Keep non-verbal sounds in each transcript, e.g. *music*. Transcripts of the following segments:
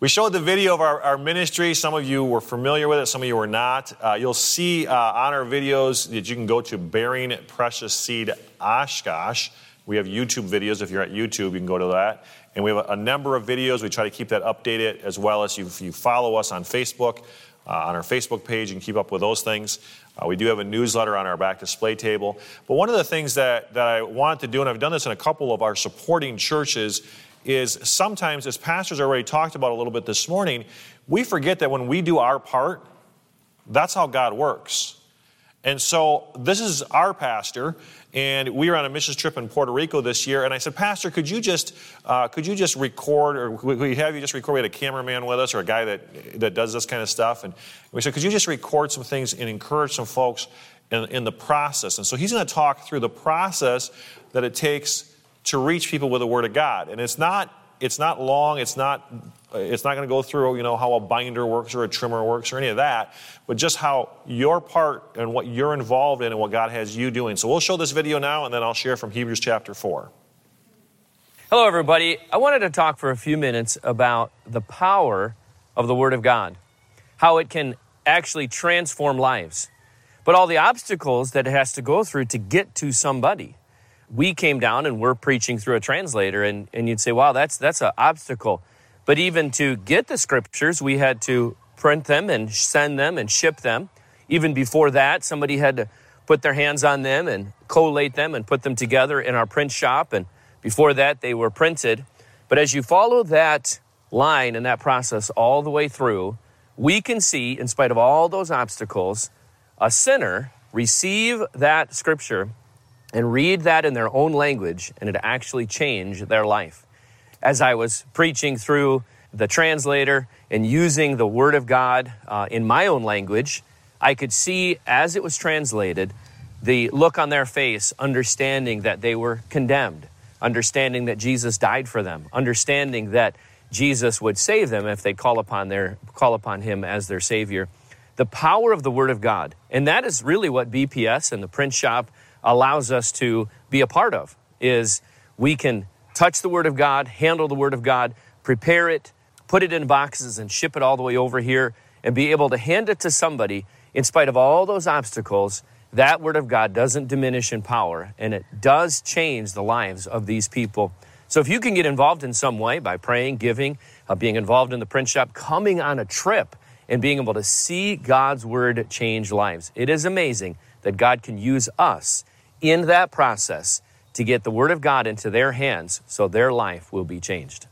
We showed the video of our, our, ministry. Some of you were familiar with it, some of you were not. Uh, you'll see uh, on our videos that you can go to Bearing Precious Seed Oshkosh. We have YouTube videos. If you're at YouTube, you can go to that. And we have a, a number of videos. We try to keep that updated as well as you, if you follow us on Facebook, uh, on our Facebook page, and keep up with those things. Uh, we do have a newsletter on our back display table. But one of the things that, that I want to do, and I've done this in a couple of our supporting churches, is sometimes, as pastors already talked about a little bit this morning, we forget that when we do our part, that's how God works. And so this is our pastor, and we were on a missions trip in Puerto Rico this year. And I said, Pastor, could you just uh, could you just record, or we have you just record? We had a cameraman with us, or a guy that that does this kind of stuff, and we said, could you just record some things and encourage some folks in, in the process? And so he's going to talk through the process that it takes to reach people with the Word of God. And it's not it's not long. It's not it's not going to go through you know how a binder works or a trimmer works or any of that, but just how your part and what you're involved in and what God has you doing. So we'll show this video now, and then I'll share from Hebrews chapter four. Hello, everybody. I wanted to talk for a few minutes about the power of the Word of God, how it can actually transform lives, but all the obstacles that it has to go through to get to somebody we came down and we're preaching through a translator and, and you'd say wow that's that's an obstacle. But even to get the scriptures we had to print them and send them and ship them. Even before that somebody had to put their hands on them and collate them and put them together in our print shop and before that they were printed. But as you follow that line and that process all the way through we can see in spite of all those obstacles a sinner receive that scripture and read that in their own language, and it actually changed their life. As I was preaching through the translator and using the Word of God uh, in my own language, I could see as it was translated the look on their face, understanding that they were condemned, understanding that Jesus died for them, understanding that Jesus would save them if they call upon their call upon him as their savior. The power of the word of God. And that is really what BPS and the print shop allows us to be a part of is we can touch the word of God, handle the word of God, prepare it, put it in boxes and ship it all the way over here and be able to hand it to somebody in spite of all those obstacles. That word of God doesn't diminish in power and it does change the lives of these people. So if you can get involved in some way by praying, giving, uh, being involved in the print shop, coming on a trip and being able to see God's word change lives. It is amazing that God can use us in that process to get the Word of God into their hands so their life will be changed.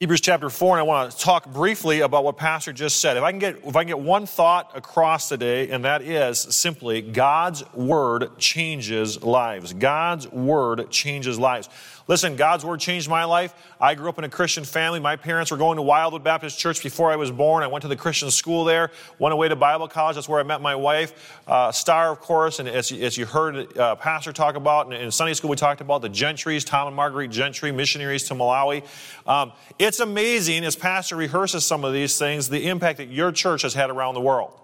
Hebrews chapter 4, and I want to talk briefly about what Pastor just said. If I can get, if I can get one thought across today, and that is simply God's Word changes lives. God's Word changes lives. Listen, God's Word changed my life. I grew up in a Christian family. My parents were going to Wildwood Baptist Church before I was born. I went to the Christian school there, went away to Bible college. That's where I met my wife, uh, Star, of course. And as, as you heard uh, Pastor talk about, and in Sunday school we talked about the Gentrys, Tom and Marguerite Gentry, missionaries to Malawi. Um, it's amazing as Pastor rehearses some of these things, the impact that your church has had around the world.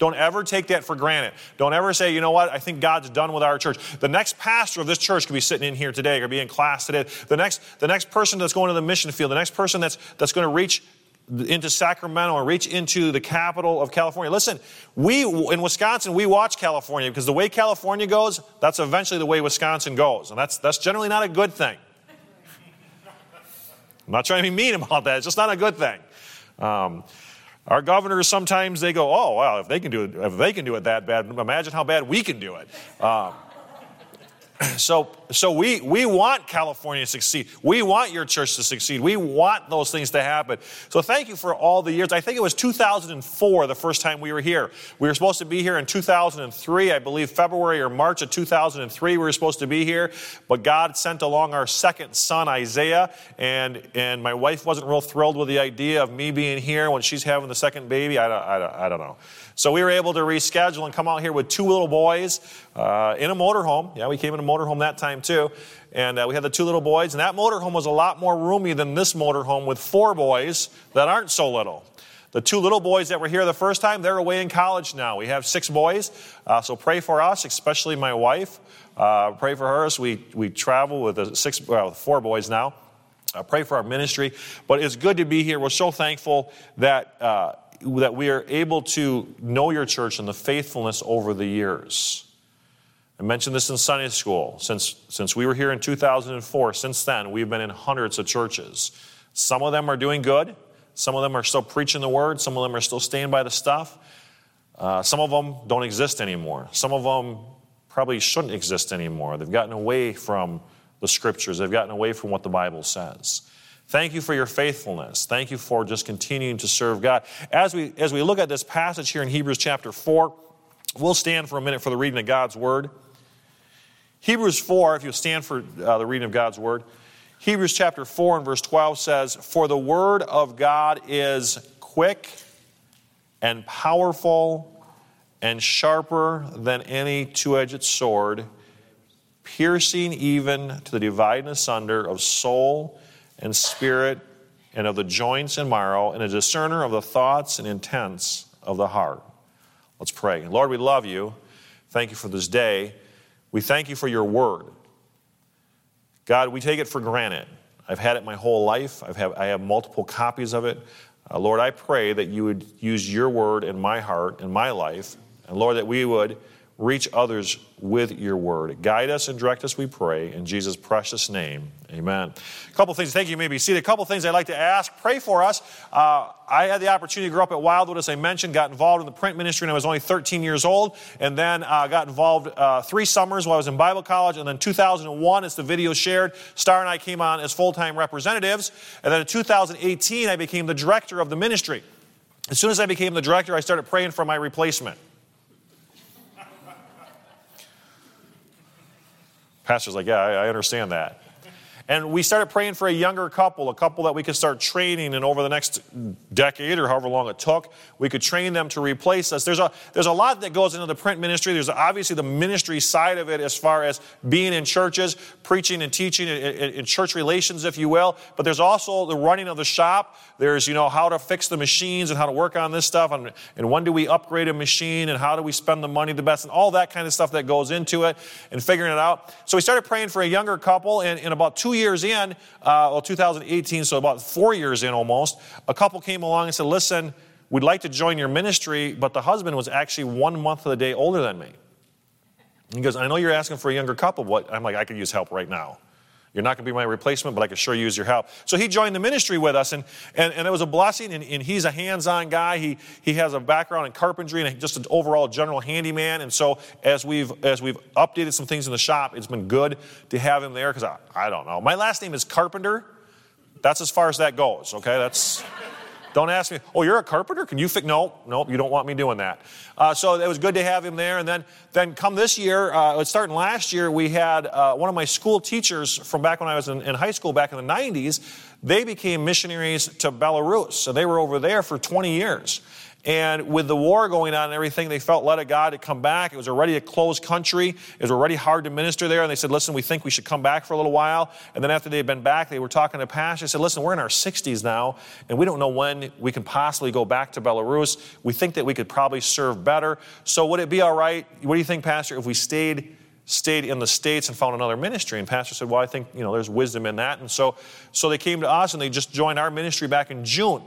Don't ever take that for granted. Don't ever say, you know what, I think God's done with our church. The next pastor of this church could be sitting in here today or be in class today. The next, the next person that's going to the mission field, the next person that's, that's going to reach into Sacramento and reach into the capital of California. Listen, we in Wisconsin we watch California because the way California goes, that's eventually the way Wisconsin goes, and that's that's generally not a good thing. I'm not trying to be mean about that; it's just not a good thing. Um, our governors sometimes they go, oh well, if they can do it, if they can do it that bad, imagine how bad we can do it. Um, *clears throat* so so we, we want California to succeed. We want your church to succeed. We want those things to happen. So thank you for all the years. I think it was 2004 the first time we were here. We were supposed to be here in 2003, I believe February or March of 2003 we were supposed to be here. But God sent along our second son, Isaiah, and, and my wife wasn't real thrilled with the idea of me being here when she's having the second baby. I don't, I don't, I don't know. So we were able to reschedule and come out here with two little boys uh, in a motorhome. Yeah, we came in a motorhome that time too. And uh, we had the two little boys, and that motorhome was a lot more roomy than this motorhome with four boys that aren't so little. The two little boys that were here the first time, they're away in college now. We have six boys, uh, so pray for us, especially my wife. Uh, pray for her as we, we travel with six, well, four boys now. Uh, pray for our ministry. But it's good to be here. We're so thankful that, uh, that we are able to know your church and the faithfulness over the years. I mentioned this in Sunday school. Since, since we were here in 2004, since then, we've been in hundreds of churches. Some of them are doing good, some of them are still preaching the word, some of them are still staying by the stuff. Uh, some of them don't exist anymore. Some of them probably shouldn't exist anymore. They've gotten away from the scriptures, they've gotten away from what the Bible says. Thank you for your faithfulness. Thank you for just continuing to serve God. As we, as we look at this passage here in Hebrews chapter 4, we'll stand for a minute for the reading of God's word. Hebrews 4, if you stand for uh, the reading of God's word, Hebrews chapter 4 and verse 12 says, For the word of God is quick and powerful and sharper than any two edged sword, piercing even to the dividing asunder of soul and spirit and of the joints and marrow, and a discerner of the thoughts and intents of the heart. Let's pray. Lord, we love you. Thank you for this day. We thank you for your word. God, we take it for granted. I've had it my whole life. I've have, I have multiple copies of it. Uh, Lord, I pray that you would use your word in my heart, in my life, and Lord, that we would reach others with your word. Guide us and direct us, we pray, in Jesus' precious name. Amen. A couple things, thank you, maybe see A couple things I'd like to ask. Pray for us. Uh, I had the opportunity to grow up at Wildwood, as I mentioned, got involved in the print ministry when I was only 13 years old, and then uh, got involved uh, three summers while I was in Bible college, and then 2001, as the video shared, Star and I came on as full time representatives, and then in 2018, I became the director of the ministry. As soon as I became the director, I started praying for my replacement. Pastor's like, yeah, I, understand that. And we started praying for a younger couple, a couple that we could start training, and over the next decade or however long it took, we could train them to replace us. There's a, there's a lot that goes into the print ministry. There's obviously the ministry side of it as far as being in churches, preaching and teaching in, church relations, if you will. But there's also the running of the shop. There's, you know, how to fix the machines and how to work on this stuff, and, and when do we upgrade a machine, and how do we spend the money the best, and all that kind of stuff that goes into it, and figuring it out. So we started praying for a younger couple, and in about two years in, uh, well, 2018, so about four years in almost, a couple came along and said, Listen, we'd like to join your ministry, but the husband was actually one month of the day older than me. He goes, I know you're asking for a younger couple, but I'm like, I could use help right now. You're not going to be my replacement, but I can sure use your help. So he joined the ministry with us, and, and, and it was a blessing. And, and he's a hands on guy. He, he has a background in carpentry and just an overall general handyman. And so as we've, as we've updated some things in the shop, it's been good to have him there because I, I don't know. My last name is Carpenter. That's as far as that goes, okay? That's. Don't ask me, oh, you're a carpenter? Can you fix? No, no, you don't want me doing that. Uh, so it was good to have him there. And then, then come this year, uh, starting last year, we had uh, one of my school teachers from back when I was in, in high school back in the 90s. They became missionaries to Belarus. So they were over there for 20 years. And with the war going on and everything, they felt led of God to come back. It was already a closed country. It was already hard to minister there. And they said, listen, we think we should come back for a little while. And then after they had been back, they were talking to Pastor. They said, listen, we're in our 60s now, and we don't know when we can possibly go back to Belarus. We think that we could probably serve better. So would it be all right? What do you think, Pastor, if we stayed stayed in the states and found another ministry and pastor said well i think you know there's wisdom in that and so so they came to us and they just joined our ministry back in june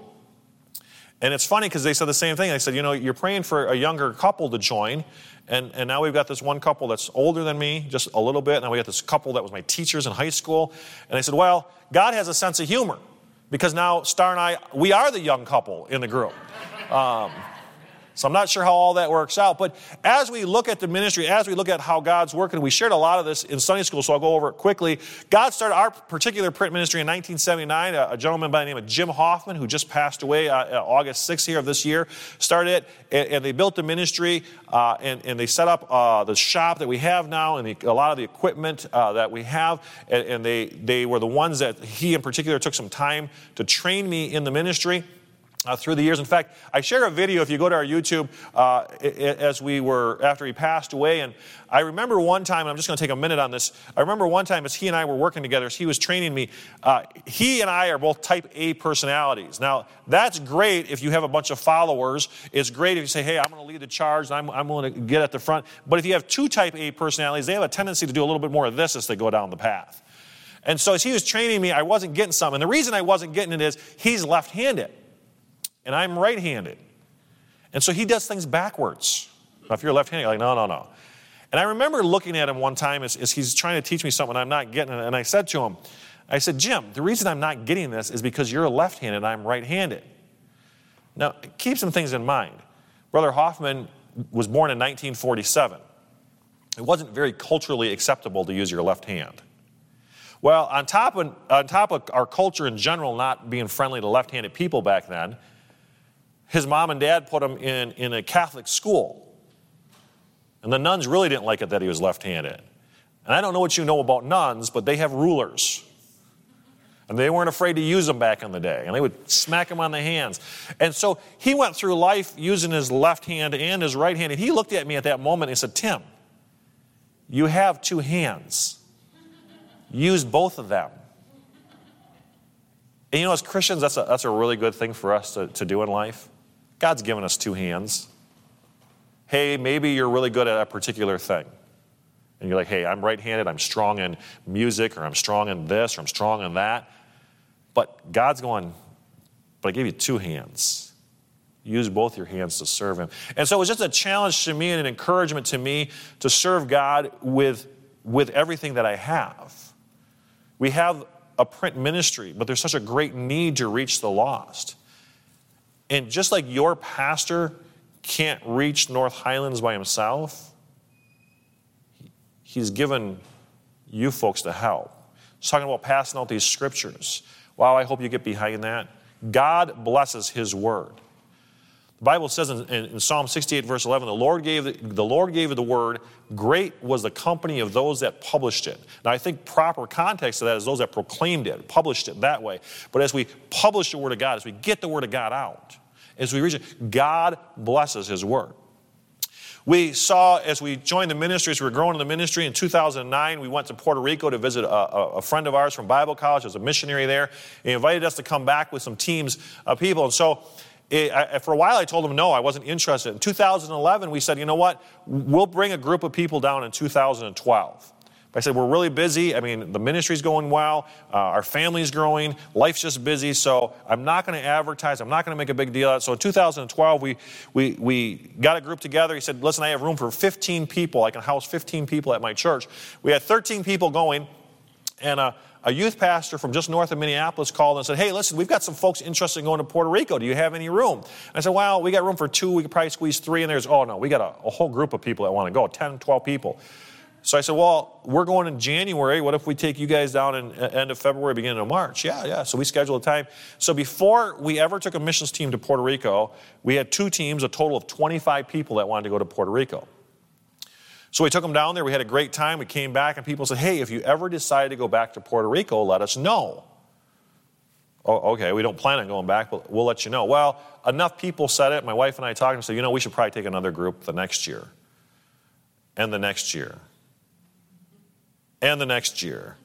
and it's funny because they said the same thing. They said, you know, you're praying for a younger couple to join. And, and now we've got this one couple that's older than me, just a little bit. Now we got this couple that was my teachers in high school. And I said, well, God has a sense of humor because now Star and I, we are the young couple in the group. Um, so I'm not sure how all that works out. But as we look at the ministry, as we look at how God's working, we shared a lot of this in Sunday school, so I'll go over it quickly. God started our particular print ministry in 1979. A, gentleman by the name of Jim Hoffman, who just passed away uh, uh August 6th here of this year, started it, and, and they built the ministry, uh, and, and, they set up uh, the shop that we have now, and the, a lot of the equipment uh, that we have, and, and they, they were the ones that he in particular took some time to train me in the ministry. Uh, through the years. In fact, I share a video if you go to our YouTube uh, as we were after he passed away. And I remember one time, I'm just going to take a minute on this. I remember one time as he and I were working together, as he was training me, uh, he and I are both type A personalities. Now, that's great if you have a bunch of followers. It's great if you say, hey, I'm going to lead the charge and I'm, I'm going to get at the front. But if you have two type A personalities, they have a tendency to do a little bit more of this as they go down the path. And so as he was training me, I wasn't getting some. And the reason I wasn't getting it is he's left handed and I'm right handed. And so he does things backwards. Now, if you're left handed, you're like, no, no, no. And I remember looking at him one time as, as he's trying to teach me something I'm not getting. And I said to him, I said, Jim, the reason I'm not getting this is because you're left handed and I'm right handed. Now, keep some things in mind. Brother Hoffman was born in 1947. It wasn't very culturally acceptable to use your left hand. Well, on top, of, on top of our culture in general not being friendly to left handed people back then, his mom and dad put him in, in a Catholic school. And the nuns really didn't like it that he was left handed. And I don't know what you know about nuns, but they have rulers. And they weren't afraid to use them back in the day. And they would smack him on the hands. And so he went through life using his left hand and his right hand. And he looked at me at that moment and said, Tim, you have two hands. Use both of them. And you know, as Christians, that's a, that's a really good thing for us to, to do in life. God's given us two hands. Hey, maybe you're really good at a particular thing. And you're like, hey, I'm right handed, I'm strong in music, or I'm strong in this, or I'm strong in that. But God's going, but I gave you two hands. Use both your hands to serve Him. And so it was just a challenge to me and an encouragement to me to serve God with, with everything that I have. We have a print ministry, but there's such a great need to reach the lost. And just like your pastor can't reach North Highlands by himself, he's given you folks to help. He's talking about passing out these scriptures. Wow, I hope you get behind that. God blesses his word. The Bible says in, in, in Psalm 68, verse 11, the Lord, gave the, the Lord gave the word, great was the company of those that published it. Now, I think proper context of that is those that proclaimed it, published it that way. But as we publish the word of God, as we get the word of God out, as we reach it, God blesses his word. We saw as we joined the ministry, as we were growing in the ministry in 2009, we went to Puerto Rico to visit a, a friend of ours from Bible college, as a missionary there. He invited us to come back with some teams of people. And so it, I, for a while, I told him no, I wasn't interested. In 2011, we said, you know what? We'll bring a group of people down in 2012. I said, we're really busy. I mean, the ministry's going well. Uh, our family's growing. Life's just busy. So I'm not going to advertise. I'm not going to make a big deal out. Of it. So in 2012, we, we, we got a group together. He said, listen, I have room for 15 people. I can house 15 people at my church. We had 13 people going. And uh, a youth pastor from just north of Minneapolis called and said, Hey, listen, we've got some folks interested in going to Puerto Rico. Do you have any room? I said, Well, we got room for two. We could probably squeeze three. And there's, oh, no, we got a, a whole group of people that want to go 10, 12 people. So I said, Well, we're going in January. What if we take you guys down in uh, end of February, beginning of March? Yeah, yeah. So we scheduled a time. So before we ever took a missions team to Puerto Rico, we had two teams, a total of 25 people that wanted to go to Puerto Rico. So we took them down there. We had a great time. We came back, and people said, Hey, if you ever decide to go back to Puerto Rico, let us know. Oh, okay, we don't plan on going back, but we'll let you know. Well, enough people said it. My wife and I talked and said, You know, we should probably take another group the next year, and the next year, and the next year.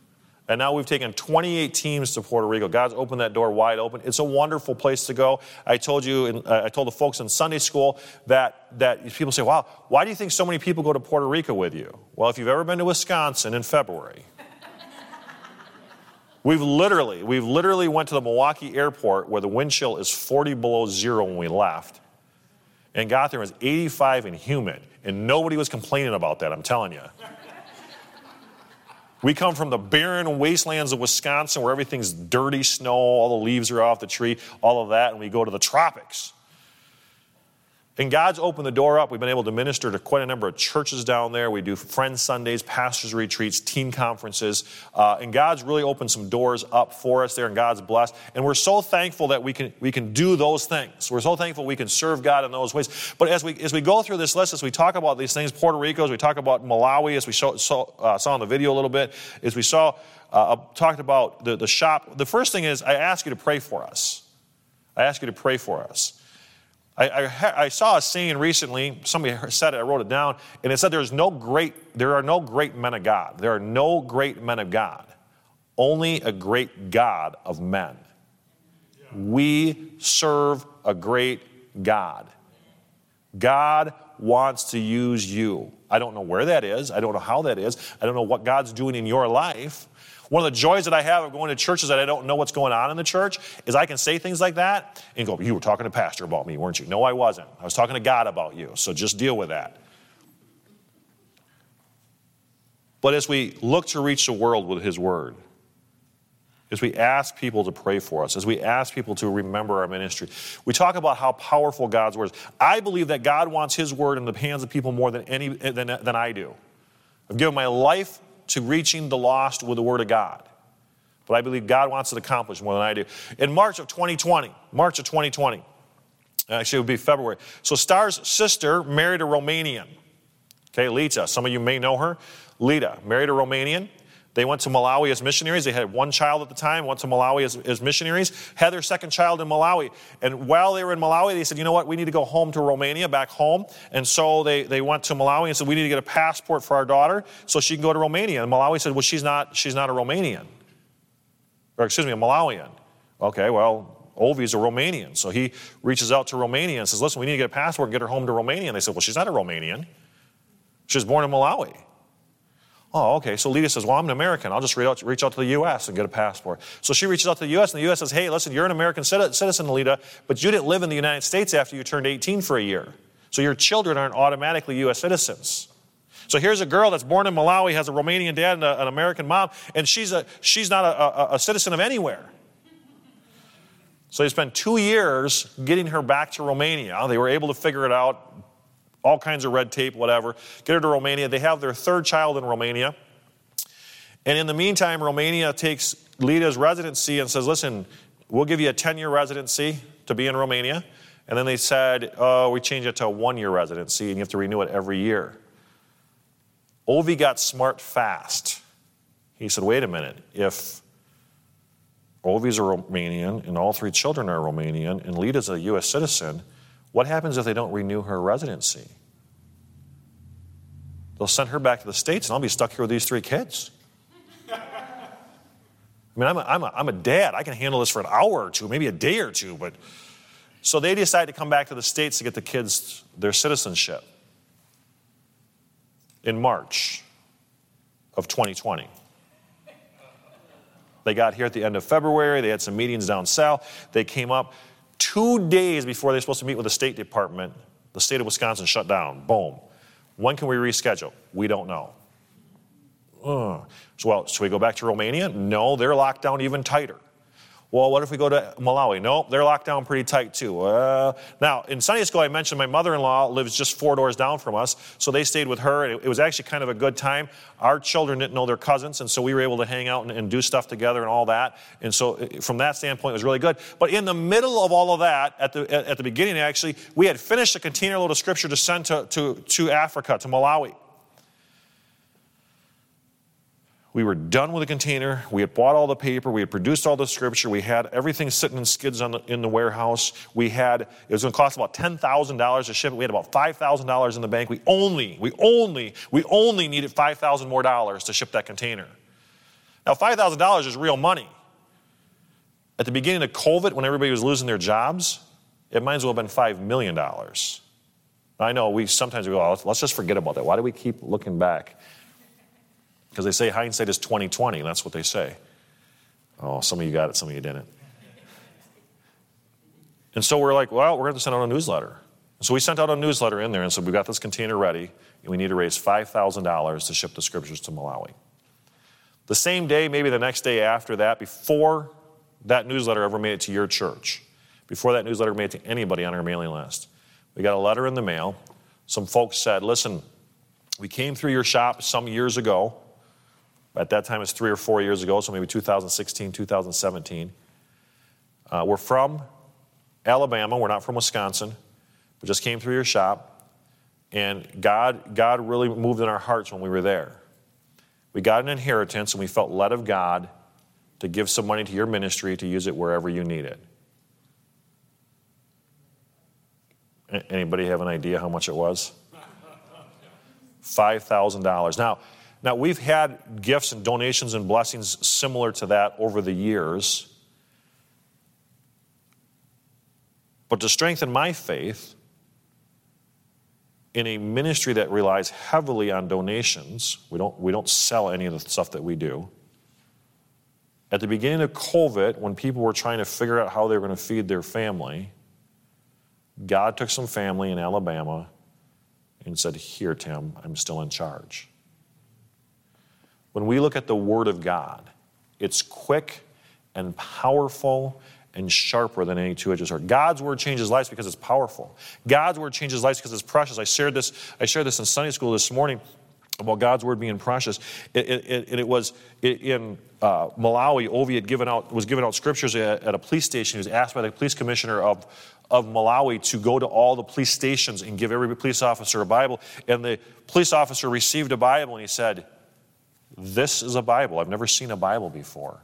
And now we've taken 28 teams to Puerto Rico. God's opened that door wide open. It's a wonderful place to go. I told you, in, uh, I told the folks in Sunday school that, that people say, wow, why do you think so many people go to Puerto Rico with you? Well, if you've ever been to Wisconsin in February, *laughs* we've literally, we've literally went to the Milwaukee airport where the wind chill is 40 below zero when we left and got there, was 85 and humid. And nobody was complaining about that, I'm telling you. We come from the barren wastelands of Wisconsin where everything's dirty snow, all the leaves are off the tree, all of that, and we go to the tropics. And God's opened the door up. We've been able to minister to quite a number of churches down there. We do Friends Sundays, pastors' retreats, teen conferences. Uh, and God's really opened some doors up for us there, and God's blessed. And we're so thankful that we can, we can do those things. We're so thankful we can serve God in those ways. But as we, as we go through this list, as we talk about these things, Puerto Rico, as we talk about Malawi, as we saw, saw, uh, saw in the video a little bit, as we saw, uh, talked about the, the shop, the first thing is I ask you to pray for us. I ask you to pray for us. I, I, I, saw a saying recently, somebody said it, I wrote it down, and it said there's no great, there are no great men of God. There are no great men of God, only a great God of men. We serve a great God. God wants to use you. I don't know where that is. I don't know how that is. I don't know what God's doing in your life. One of the joys that I have of going to churches that I don't know what's going on in the church is I can say things like that and go, You were talking to Pastor about me, weren't you? No, I wasn't. I was talking to God about you. So just deal with that. But as we look to reach the world with His Word, as we ask people to pray for us, as we ask people to remember our ministry, we talk about how powerful God's Word is. I believe that God wants His Word in the hands of people more than, any, than, than I do. I've given my life to reaching the lost with the Word of God. But I believe God wants it accomplished more than I do. In March of 2020, March of 2020, actually it would be February. So Star's sister married a Romanian. Okay, Lita. Some of you may know her. Lita married a Romanian. They went to Malawi as missionaries. They had one child at the time, went to Malawi as, as, missionaries, had their second child in Malawi. And while they were in Malawi, they said, you know what, we need to go home to Romania, back home. And so they, they went to Malawi and said, we need to get a passport for our daughter so she can go to Romania. And Malawi said, well, she's not, she's not a Romanian. Or excuse me, a Malawian. Okay, well, Ovi's a Romanian. So he reaches out to Romania and says, listen, we need to get a passport and get her home to Romania. And they said, well, she's not a Romanian. She was born in Malawi. Oh, okay. So Lita says, Well, I'm an American. I'll just reach out, reach out to the U.S. and get a passport. So she reaches out to the U.S., and the U.S. says, Hey, listen, you're an American citizen, Lita, but you didn't live in the United States after you turned 18 for a year. So your children aren't automatically U.S. citizens. So here's a girl that's born in Malawi, has a Romanian dad and a, an American mom, and she's, a, she's not a, a, a citizen of anywhere. So they spent two years getting her back to Romania. They were able to figure it out, all kinds of red tape, whatever. Get her to Romania. They have their third child in Romania. And in the meantime, Romania takes Lita's residency and says, listen, we'll give you a 10 year residency to be in Romania. And then they said, oh, we change it to a one year residency and you have to renew it every year. Ovi got smart fast. He said, wait a minute, if Ovi's a Romanian and all three children are Romanian and Lita's a U.S. citizen, what happens if they don't renew her residency? They'll send her back to the States and I'll be stuck here with these three kids. I mean, I'm a, I'm, a, I'm a dad. I can handle this for an hour or two, maybe a day or two, but. So they decide to come back to the States to get the kids their citizenship in March of 2020. They got here at the end of February. They had some meetings down south. They came up. Two days before they were supposed to meet with the State Department, the state of Wisconsin shut down. Boom. When can we reschedule? We don't know. Uh, so, well, should we go back to Romania? No, they're locked down even tighter. Well, what if we go to Malawi? No, they're locked down pretty tight too. Uh, now, in Sunday school, I mentioned my mother in law lives just four doors down from us, so they stayed with her. It, it, was actually kind of a good time. Our children didn't know their cousins, and so we were able to hang out and, and do stuff together and all that. And so, uh, from that standpoint, it was really good. But in the middle of all of that, at the, at the beginning, actually, we had finished a container load of scripture to send to, to, to Africa, to Malawi. We were done with the container. We had bought all the paper. We had produced all the scripture. We had everything sitting in skids the, in the warehouse. We had, it was going to cost about $10,000 to ship it. We had about $5,000 in the bank. We only, we only, we only needed 5000 more dollars to ship that container. Now, $5,000 is real money. At the beginning of COVID, when everybody was losing their jobs, it might as well have been $5 million. I know we sometimes we go, oh, let's just forget about that. Why do we keep looking back? Because they say hindsight is 2020, that's what they say. Oh, some of you got it, some of you didn't. And so we're like, well, we're going to send out a newsletter. So we sent out a newsletter in there and said, we've got this container ready, and we need to raise $5,000 to ship the scriptures to Malawi. The same day, maybe the next day after that, before that newsletter ever made it to your church, before that newsletter made it to anybody on our mailing list, we got a letter in the mail. Some folks said, listen, we came through your shop some years ago at that time, it's three or four years ago, so maybe 2016, 2017. Uh, we're from Alabama. We're not from Wisconsin. We just came through your shop, and God, God really moved in our hearts when we were there. We got an inheritance, and we felt led of God to give some money to your ministry to use it wherever you need it. Anybody have an idea how much it was? *laughs* $5,000. Now, now, we've had gifts and donations and blessings similar to that over the years. But to strengthen my faith in a ministry that relies heavily on donations, we don't, we don't sell any of the stuff that we do. At the beginning of COVID, when people were trying to figure out how they were going to feed their family, God took some family in Alabama and said, Here, Tim, I'm still in charge. When we look at the Word of God, it's quick and powerful and sharper than any two-edged sword. God's word changes lives because it's powerful. God's word changes lives because it's precious. I shared this. I shared this in Sunday school this morning about God's word being precious. It, it, it, it was in uh, Malawi. Ovi had given out was giving out scriptures at, at, a police station. He was asked by the police commissioner of of Malawi to go to all the police stations and give every police officer a Bible. And the police officer received a Bible and he said, "This is a Bible. I've never seen a Bible before."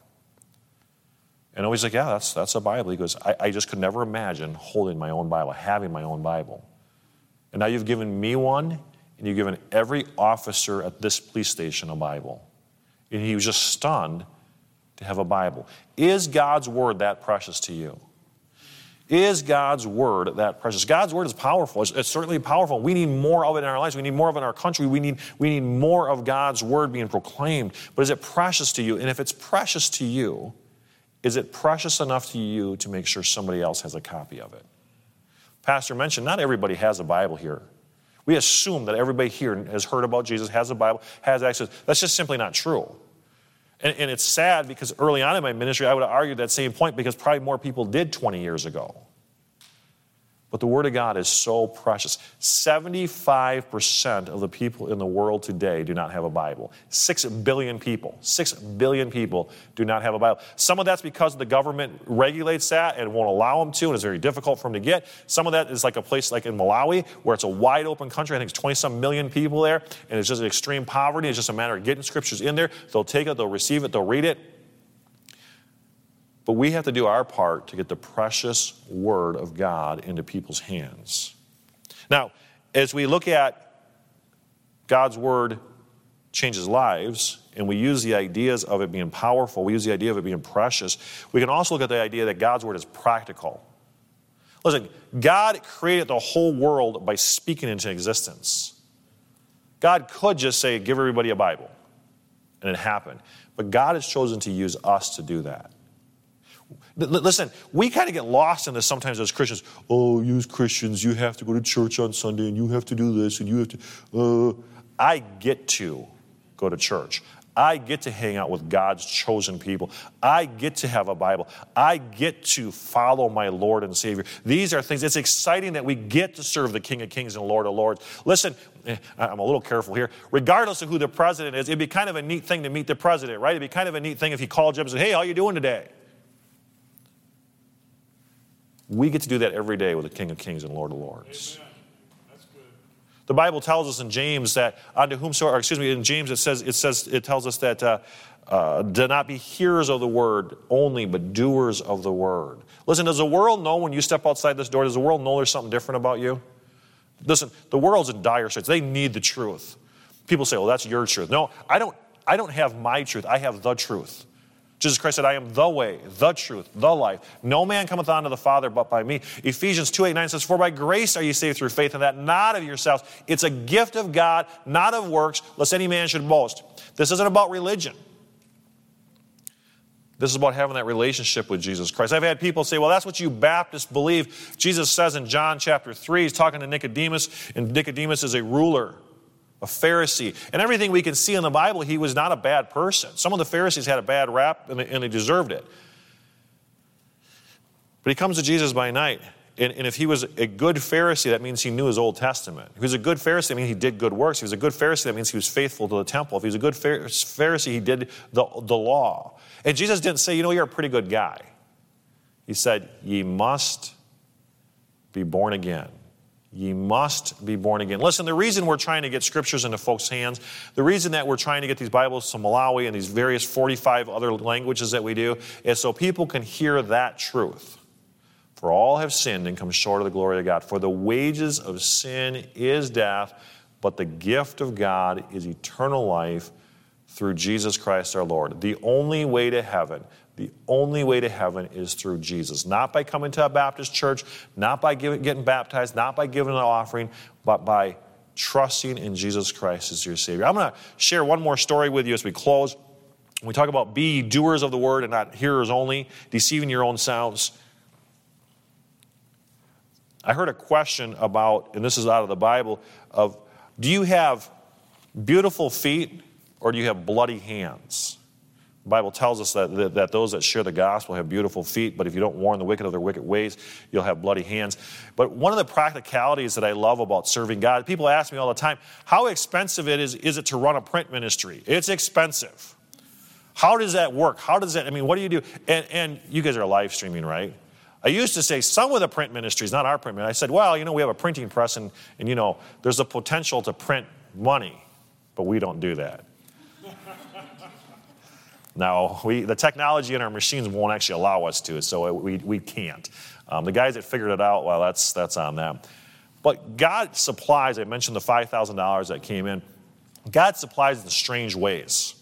And Ovi's like, "Yeah, that's that's a Bible." He goes, I, "I just could never imagine holding my own Bible, having my own Bible." And now you've given me one, and you've given every officer at this police station a Bible. And he was just stunned to have a Bible. Is God's word that precious to you? Is God's word that precious? God's word is powerful. It's, it's, certainly powerful. We need more of it in our lives. We need more of it in our country. We need, we need more of God's word being proclaimed. But is it precious to you? And if it's precious to you, is it precious enough to you to make sure somebody else has a copy of it? Pastor mentioned not everybody has a Bible here. We assume that everybody here has heard about Jesus, has a Bible, has access. That's just simply not true. And, and, it's sad because early on in my ministry, I would have argued that same point because probably more people did 20 years ago. But the Word of God is so precious. 75% of the people in the world today do not have a Bible. 6 billion people, 6 billion people do not have a Bible. Some of that's because the government regulates that and won't allow them to, and it's very difficult for them to get. Some of that is like a place like in Malawi, where it's a wide open country. I think it's 20 some million people there, and it's just extreme poverty. It's just a matter of getting scriptures in there. They'll take it, they'll receive it, they'll read it, but we have to do our part to get the precious Word of God into people's hands. Now, as we look at God's Word changes lives, and we use the ideas of it being powerful, we use the idea of it being precious, we can also look at the idea that God's Word is practical. Listen, God created the whole world by speaking into existence. God could just say, give everybody a Bible, and it happened. But God has chosen to use us to do that. Listen, we kind of get lost in this sometimes as Christians. Oh, you Christians, you have to go to church on Sunday and you have to do this and you have to. Uh, I get to go to church. I get to hang out with God's chosen people. I get to have a Bible. I get to follow my Lord and Savior. These are things, it's exciting that we get to serve the King of Kings and Lord of Lords. Listen, eh, I'm a little careful here. Regardless of who the president is, it'd be kind of a neat thing to meet the president, right? It'd be kind of a neat thing if he called you up and said, Hey, how you doing today? We get to do that every day with the King of Kings and Lord of Lords. The Bible tells us in James that unto whomsoever, excuse me, in James it says it says it tells us that uh, uh, do not be hearers of the word only, but doers of the word. Listen, does the world know when you step outside this door? Does the world know there's something different about you? Listen, the world's in dire straits. They need the truth. People say, "Well, that's your truth." No, I don't. I don't have my truth. I have the truth. Jesus Christ said, I am the way, the truth, the life. No man cometh unto the Father but by me. Ephesians 2 8 9 says, For by grace are you saved through faith, and that not of yourselves. It's a gift of God, not of works, lest any man should boast. This isn't about religion. This is about having that relationship with Jesus Christ. I've had people say, well, that's what you Baptists believe. Jesus says in John chapter 3, he's talking to Nicodemus, and Nicodemus is a ruler a Pharisee. And everything we can see in the Bible, he was not a bad person. Some of the Pharisees had a bad rap and they, and they deserved it. But he comes to Jesus by night. And, and, if he was a good Pharisee, that means he knew his Old Testament. If he was a good Pharisee, that means he did good works. If he was a good Pharisee, that means he was faithful to the temple. If he was a good Pharisee, he did the, the law. And Jesus didn't say, you know, you're a pretty good guy. He said, ye must be born again. Ye must be born again. Listen, the reason we're trying to get scriptures into folks' hands, the reason that we're trying to get these Bibles to Malawi and these various 45 other languages that we do, is so people can hear that truth. For all have sinned and come short of the glory of God. For the wages of sin is death, but the gift of God is eternal life through Jesus Christ our Lord. The only way to heaven, the only way to heaven is through Jesus. Not by coming to a Baptist church, not by giving, getting baptized, not by giving an offering, but by trusting in Jesus Christ as your Savior. I'm going to share one more story with you as we close. We talk about be doers of the word and not hearers only, deceiving your own selves. I heard a question about, and this is out of the Bible, of do you have beautiful feet or do you have bloody hands? The Bible tells us that, that, that, those that share the gospel have beautiful feet, but if you don't warn the wicked of their wicked ways, you'll have bloody hands. But one of the practicalities that I love about serving God, people ask me all the time, how expensive it is, is it to run a print ministry? It's expensive. How does that work? How does that, I mean, what do you do? And, and you guys are live streaming, right? I used to say some of the print ministries, not our print ministry. I said, well, you know, we have a printing press and, and you know, there's a potential to print money, but we don't do that. Now, we, the technology in our machines won't actually allow us to, so we, we can't. Um, the guys that figured it out, well, that's, that's on them. But God supplies, I mentioned the $5,000 that came in, God supplies in strange ways.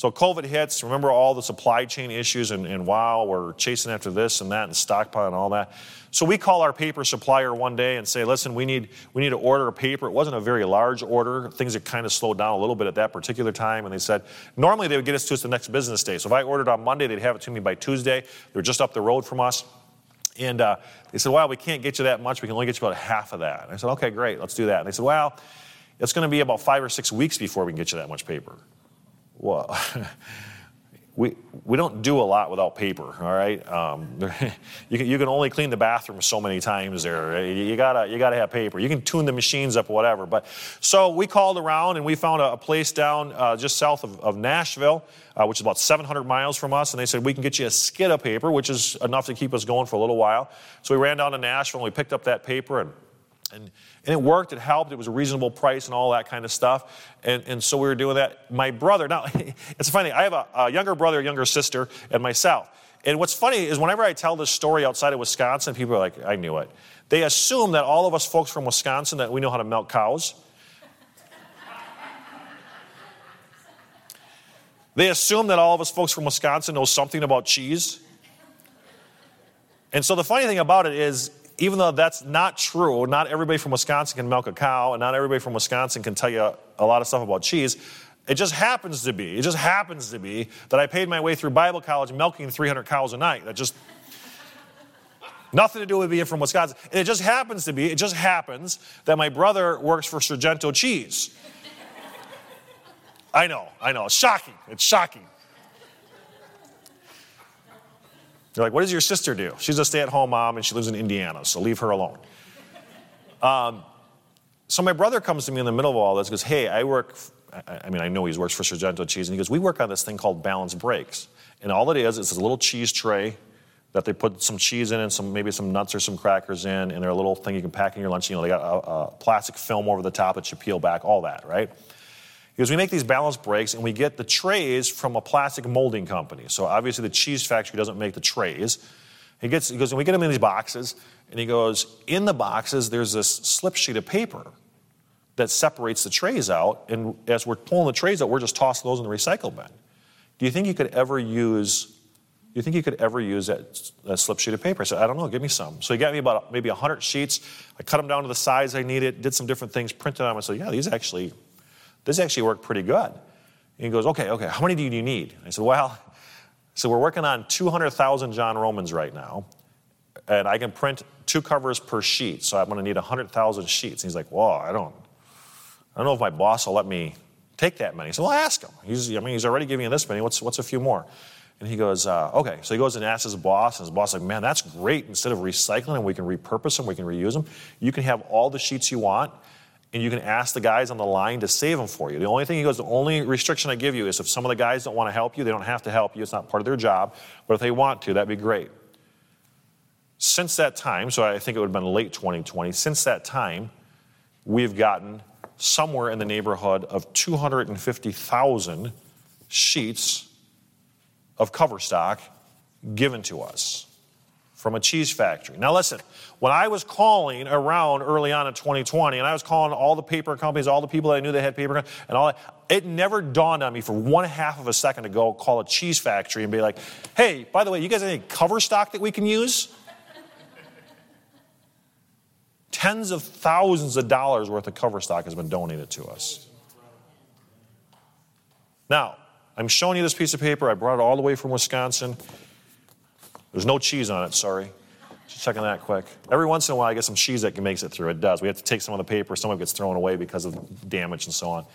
So COVID hits, remember all the supply chain issues, and, and wow, we're chasing after this and that and stockpile and all that. So we call our paper supplier one day and say, listen, we need, we need to order a paper. It wasn't a very large order. Things had kind of slowed down a little bit at that particular time. And they said, normally they would get us to us the next business day. So if I ordered on Monday, they'd have it to me by Tuesday. They're just up the road from us. And uh, they said, well, we can't get you that much. We can only get you about half of that. And I said, okay, great, let's do that. And they said, well, it's going to be about five or six weeks before we can get you that much paper well, *laughs* we, we don't do a lot without paper, all right? Um, *laughs* you, can, you can only clean the bathroom so many times there. You, you, gotta, you gotta have paper. You can tune the machines up, whatever. But So we called around and we found a, a place down uh, just south of, of Nashville, uh, which is about 700 miles from us. And they said, we can get you a skid of paper, which is enough to keep us going for a little while. So we ran down to Nashville and we picked up that paper and and, and it worked, it helped, it was a reasonable price and all that kind of stuff. And, and so we were doing that. My brother, now, *laughs* it's funny, I have a, a younger brother, a younger sister, and myself. And what's funny is whenever I tell this story outside of Wisconsin, people are like, I knew it. They assume that all of us folks from Wisconsin, that we know how to milk cows. *laughs* they assume that all of us folks from Wisconsin know something about cheese. And so the funny thing about it is, even though that's not true, not everybody from Wisconsin can milk a cow, and not everybody from Wisconsin can tell you a lot of stuff about cheese. It just happens to be, it just happens to be that I paid my way through Bible college milking 300 cows a night. That just, nothing to do with being from Wisconsin. And it just happens to be, it just happens that my brother works for Sargento Cheese. I know, I know. It's shocking. It's shocking. They're like, what does your sister do? She's a stay at home mom and she lives in Indiana, so leave her alone. *laughs* Um, so my brother comes to me in the middle of all this goes, hey, I work, I mean, I know he works for Sargento Cheese, and he goes, we work on this thing called balance breaks. And all it is, is a little cheese tray that they put some cheese in and some maybe some nuts or some crackers in, and they're a little thing you can pack in your lunch. You know, they got a, a plastic film over the top that you peel back, all that, right? Because we make these balance breaks and we get the trays from a plastic molding company. So obviously the cheese factory doesn't make the trays. He gets he goes, and we get them in these boxes, and he goes, in the boxes, there's this slip sheet of paper that separates the trays out. And as we're pulling the trays out, we're just tossing those in the recycle bin. Do you think you could ever use do you think you could ever use that, that, slip sheet of paper? I said, I don't know, give me some. So he got me about maybe 100 sheets. I cut them down to the size I needed, did some different things, printed them. I said, yeah, these actually this actually worked pretty good. And he goes, okay, okay, how many do you need? I said, well, so we're working on 200,000 John Romans right now, and I can print two covers per sheet, so I'm going to need 100,000 sheets. And he's like, whoa, I don't, I don't know if my boss will let me take that many. So well, ask him. He's, I mean, he's already giving you this many. What's, what's a few more? And he goes, uh, okay. So he goes and asks his boss, and his boss is like, man, that's great. Instead of recycling them, we can repurpose them, we can reuse them. You can have all the sheets you want, and you can ask the guys on the line to save them for you. The only thing he goes, the only restriction I give you is if some of the guys don't want to help you, they don't have to help you. It's not part of their job. But if they want to, that'd be great. Since that time, so I think it would have been late 2020, since that time, we've gotten somewhere in the neighborhood of 250,000 sheets of cover stock given to us from a cheese factory. Now, listen, when I was calling around early on in 2020, and I was calling all the paper companies, all the people that I knew that had paper, and all that, it never dawned on me for one half of a second to go call a cheese factory and be like, hey, by the way, you guys have any cover stock that we can use? Tens of thousands of dollars worth of cover stock has been donated to us. Now, I'm showing you this piece of paper. I brought it all the way from Wisconsin. There's no cheese on it, sorry. Just checking that quick. Every once in a while, I get some cheese that makes it through. It does. We have to take some of the paper. Some of it gets thrown away because of damage and so on.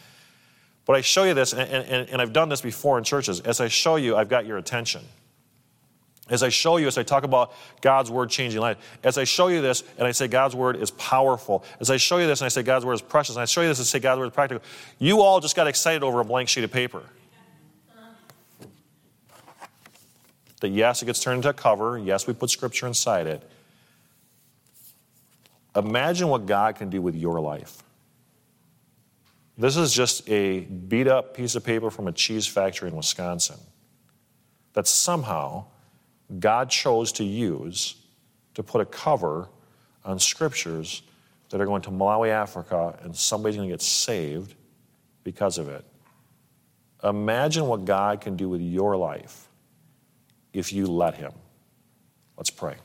But I show you this, and, and, and I've done this before in churches. As I show you, I've got your attention. As I show you, as I talk about God's word changing life, as I show you this and I say God's word is powerful, as I show you this and I say God's word is precious, and I show you this and say God's word is practical, you all just got excited over a blank sheet of paper. That yes, it gets turned into a cover. Yes, we put scripture inside it. Imagine what God can do with your life. This is just a beat up piece of paper from a cheese factory in Wisconsin that somehow God chose to use to put a cover on scriptures that are going to Malawi, Africa, and somebody's going to get saved because of it. Imagine what God can do with your life if you let Him. Let's pray.